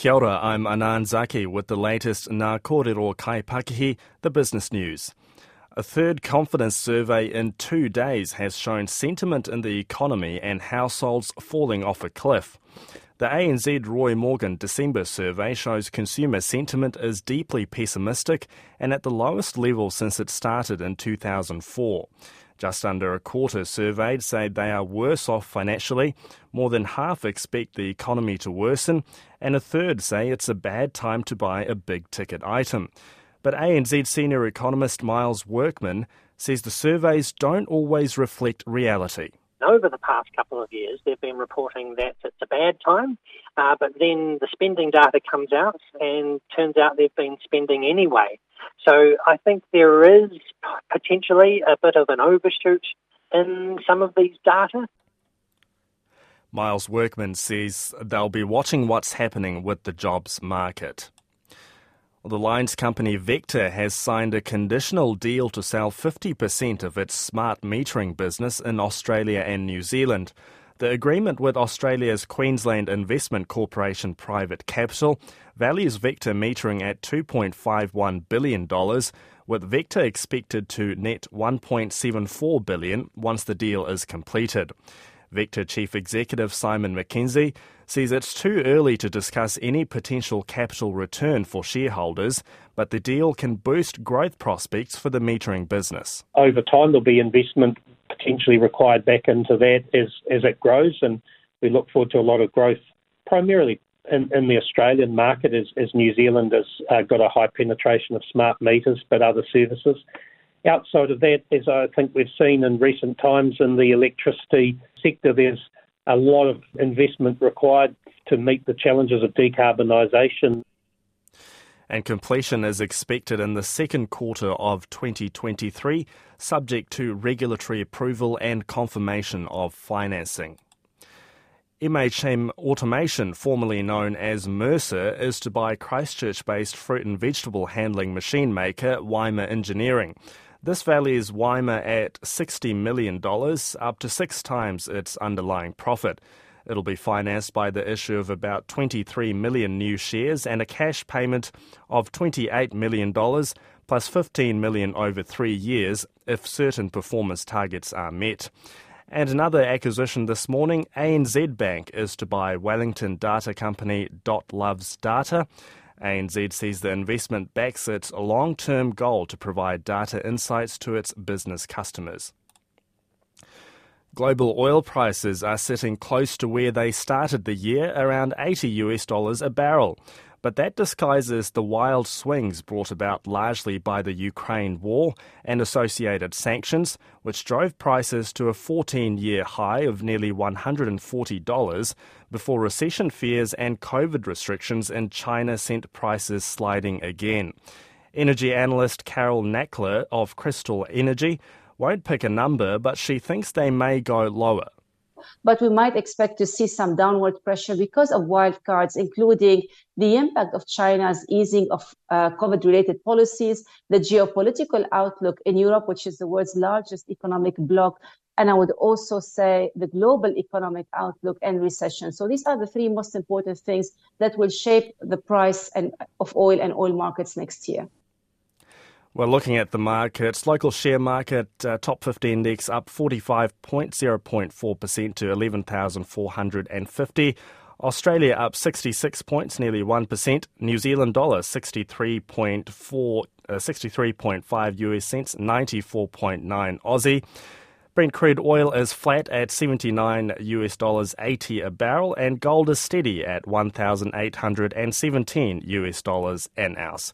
Kia ora, I'm Anan Zaki with the latest Ngā Kōrero Kaipakihi, the business news. A third confidence survey in two days has shown sentiment in the economy and households falling off a cliff. The ANZ Roy Morgan December survey shows consumer sentiment is deeply pessimistic and at the lowest level since it started in 2004. Just under a quarter surveyed say they are worse off financially. More than half expect the economy to worsen, and a third say it's a bad time to buy a big ticket item. But ANZ senior economist Miles Workman says the surveys don't always reflect reality over the past couple of years, they've been reporting that it's a bad time, uh, but then the spending data comes out and turns out they've been spending anyway. So I think there is potentially a bit of an overshoot in some of these data. Miles Workman says they'll be watching what's happening with the jobs market. The lines company Vector has signed a conditional deal to sell 50% of its smart metering business in Australia and New Zealand. The agreement with Australia's Queensland Investment Corporation Private Capital values Vector metering at $2.51 billion, with Vector expected to net 1.74 billion once the deal is completed. Vector Chief Executive Simon Mackenzie says it's too early to discuss any potential capital return for shareholders, but the deal can boost growth prospects for the metering business. Over time, there'll be investment potentially required back into that as, as it grows. And we look forward to a lot of growth, primarily in, in the Australian market, as, as New Zealand has uh, got a high penetration of smart meters, but other services. Outside of that, as I think we've seen in recent times in the electricity sector, there's a lot of investment required to meet the challenges of decarbonisation and completion is expected in the second quarter of 2023, subject to regulatory approval and confirmation of financing. MHM Automation, formerly known as Mercer, is to buy Christchurch based fruit and vegetable handling machine maker Wyma Engineering. This values Wyma at $60 million, up to six times its underlying profit. It'll be financed by the issue of about 23 million new shares and a cash payment of $28 million plus 15 million over three years if certain performance targets are met. And another acquisition this morning, ANZ Bank is to buy Wellington data company Dot Loves Data. ANZ sees the investment backs its long term goal to provide data insights to its business customers. Global oil prices are sitting close to where they started the year, around 80 US dollars a barrel. But that disguises the wild swings brought about largely by the Ukraine war and associated sanctions, which drove prices to a 14 year high of nearly $140 before recession fears and COVID restrictions in China sent prices sliding again. Energy analyst Carol Nakhle of Crystol Energy won't pick a number, but she thinks they may go lower but we might expect to see some downward pressure because of wildcards, including the impact of China's easing of uh, COVID related policies, the geopolitical outlook in Europe, which is the world's largest economic bloc, and I would also say the global economic outlook and recession. So these are the three most important things that will shape the price and, of oil and oil markets next year. Well, looking at the markets, local share market uh, top 50 index up 45.0.4% to 11,450. Australia up 66 points, nearly 1%. New Zealand dollar 63.4 uh, 63.5 US cents, 94.9 Aussie. Brent crude oil is flat at 79 US dollars 80 a barrel and gold is steady at 1817 US dollars an ounce.